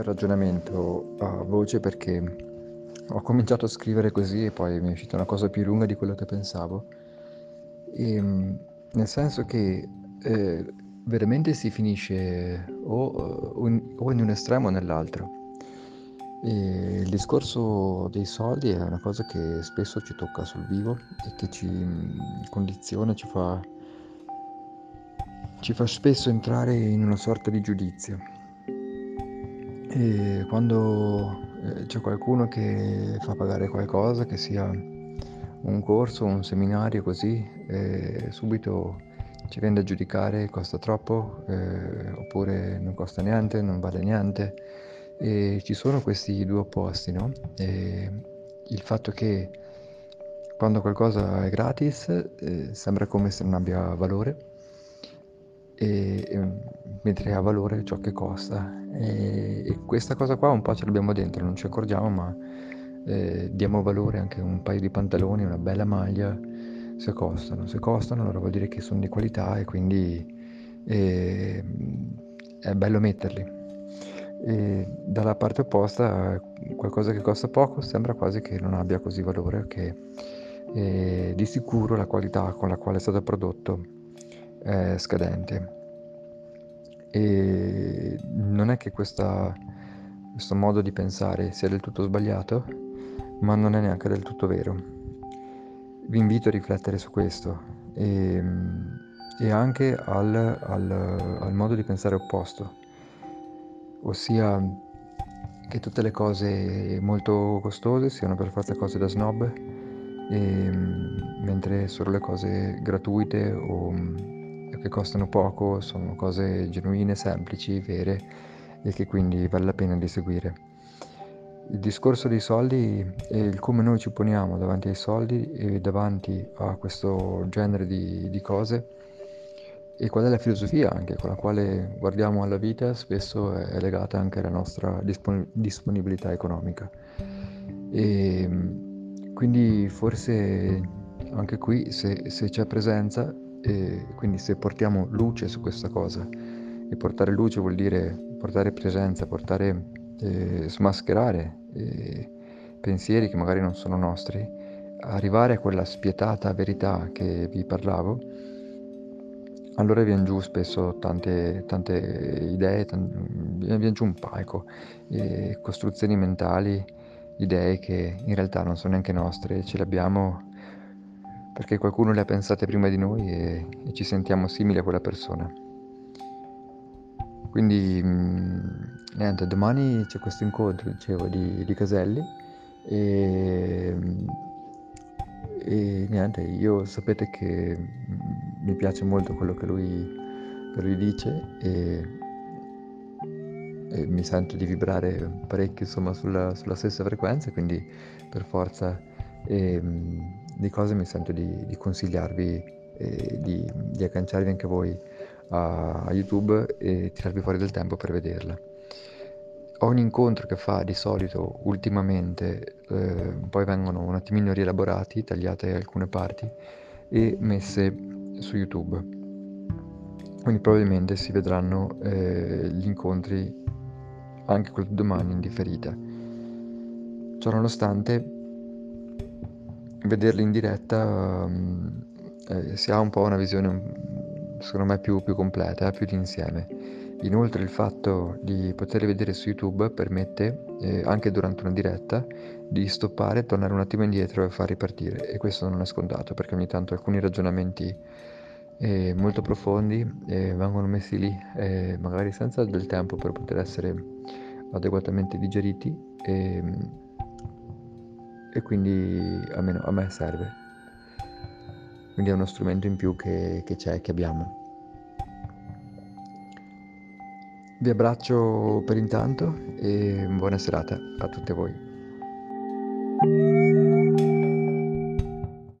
il ragionamento a voce perché ho cominciato a scrivere così e poi mi è uscita una cosa più lunga di quello che pensavo. E, nel senso che eh, veramente si finisce o, o, in, o in un estremo o nell'altro. E il discorso dei soldi è una cosa che spesso ci tocca sul vivo e che ci condiziona, ci fa, ci fa spesso entrare in una sorta di giudizio. E quando eh, c'è qualcuno che fa pagare qualcosa, che sia un corso, un seminario così, subito ci viene da giudicare costa troppo eh, oppure non costa niente, non vale niente e ci sono questi due opposti, no? E il fatto che quando qualcosa è gratis eh, sembra come se non abbia valore, e, e, mentre ha valore ciò che costa. E, e, questa cosa qua un po' ce l'abbiamo dentro, non ci accorgiamo, ma eh, diamo valore anche a un paio di pantaloni, una bella maglia, se costano. Se costano allora vuol dire che sono di qualità e quindi eh, è bello metterli. E dalla parte opposta, qualcosa che costa poco sembra quasi che non abbia così valore, che eh, di sicuro la qualità con la quale è stato prodotto è scadente. E non è che questa, questo modo di pensare sia del tutto sbagliato, ma non è neanche del tutto vero. Vi invito a riflettere su questo e, e anche al, al, al modo di pensare opposto ossia che tutte le cose molto costose siano per forza cose da snob, e, mentre solo le cose gratuite o che costano poco sono cose genuine, semplici, vere e che quindi vale la pena di seguire. Il discorso dei soldi e il come noi ci poniamo davanti ai soldi e davanti a questo genere di, di cose e qual è la filosofia anche con la quale guardiamo alla vita spesso è legata anche alla nostra dispon- disponibilità economica. E quindi forse anche qui se, se c'è presenza e quindi se portiamo luce su questa cosa e portare luce vuol dire portare presenza, portare eh, smascherare eh, pensieri che magari non sono nostri, arrivare a quella spietata verità che vi parlavo allora viene giù spesso tante, tante idee, tante, viene giù un palco, eh, costruzioni mentali, idee che in realtà non sono neanche nostre, ce le abbiamo perché qualcuno le ha pensate prima di noi e, e ci sentiamo simili a quella persona. Quindi mh, niente, domani c'è questo incontro, dicevo, di, di Caselli e, e niente, io sapete che mi piace molto quello che lui, che lui dice e, e, mi sento di vibrare parecchio insomma sulla, sulla stessa frequenza, quindi per forza e, di cose mi sento di, di consigliarvi e di, di, agganciarvi anche voi a, a YouTube e tirarvi fuori del tempo per vederla ogni incontro che fa di solito ultimamente eh, poi vengono un attimino rielaborati, tagliate alcune parti e messe su YouTube. Quindi probabilmente si vedranno eh, gli incontri anche quello di domani in differita. Ciò nonostante, vederli in diretta um, eh, si ha un po' una visione, secondo me, più, più completa, più d'insieme. Inoltre il fatto di poterli vedere su YouTube permette, eh, anche durante una diretta, di stoppare, tornare un attimo indietro e far ripartire. E questo non è scontato perché ogni tanto alcuni ragionamenti eh, molto profondi eh, vengono messi lì, eh, magari senza del tempo per poter essere adeguatamente digeriti e, e quindi almeno a me serve. Quindi è uno strumento in più che, che c'è, che abbiamo. Vi abbraccio per intanto e buona serata a tutte voi.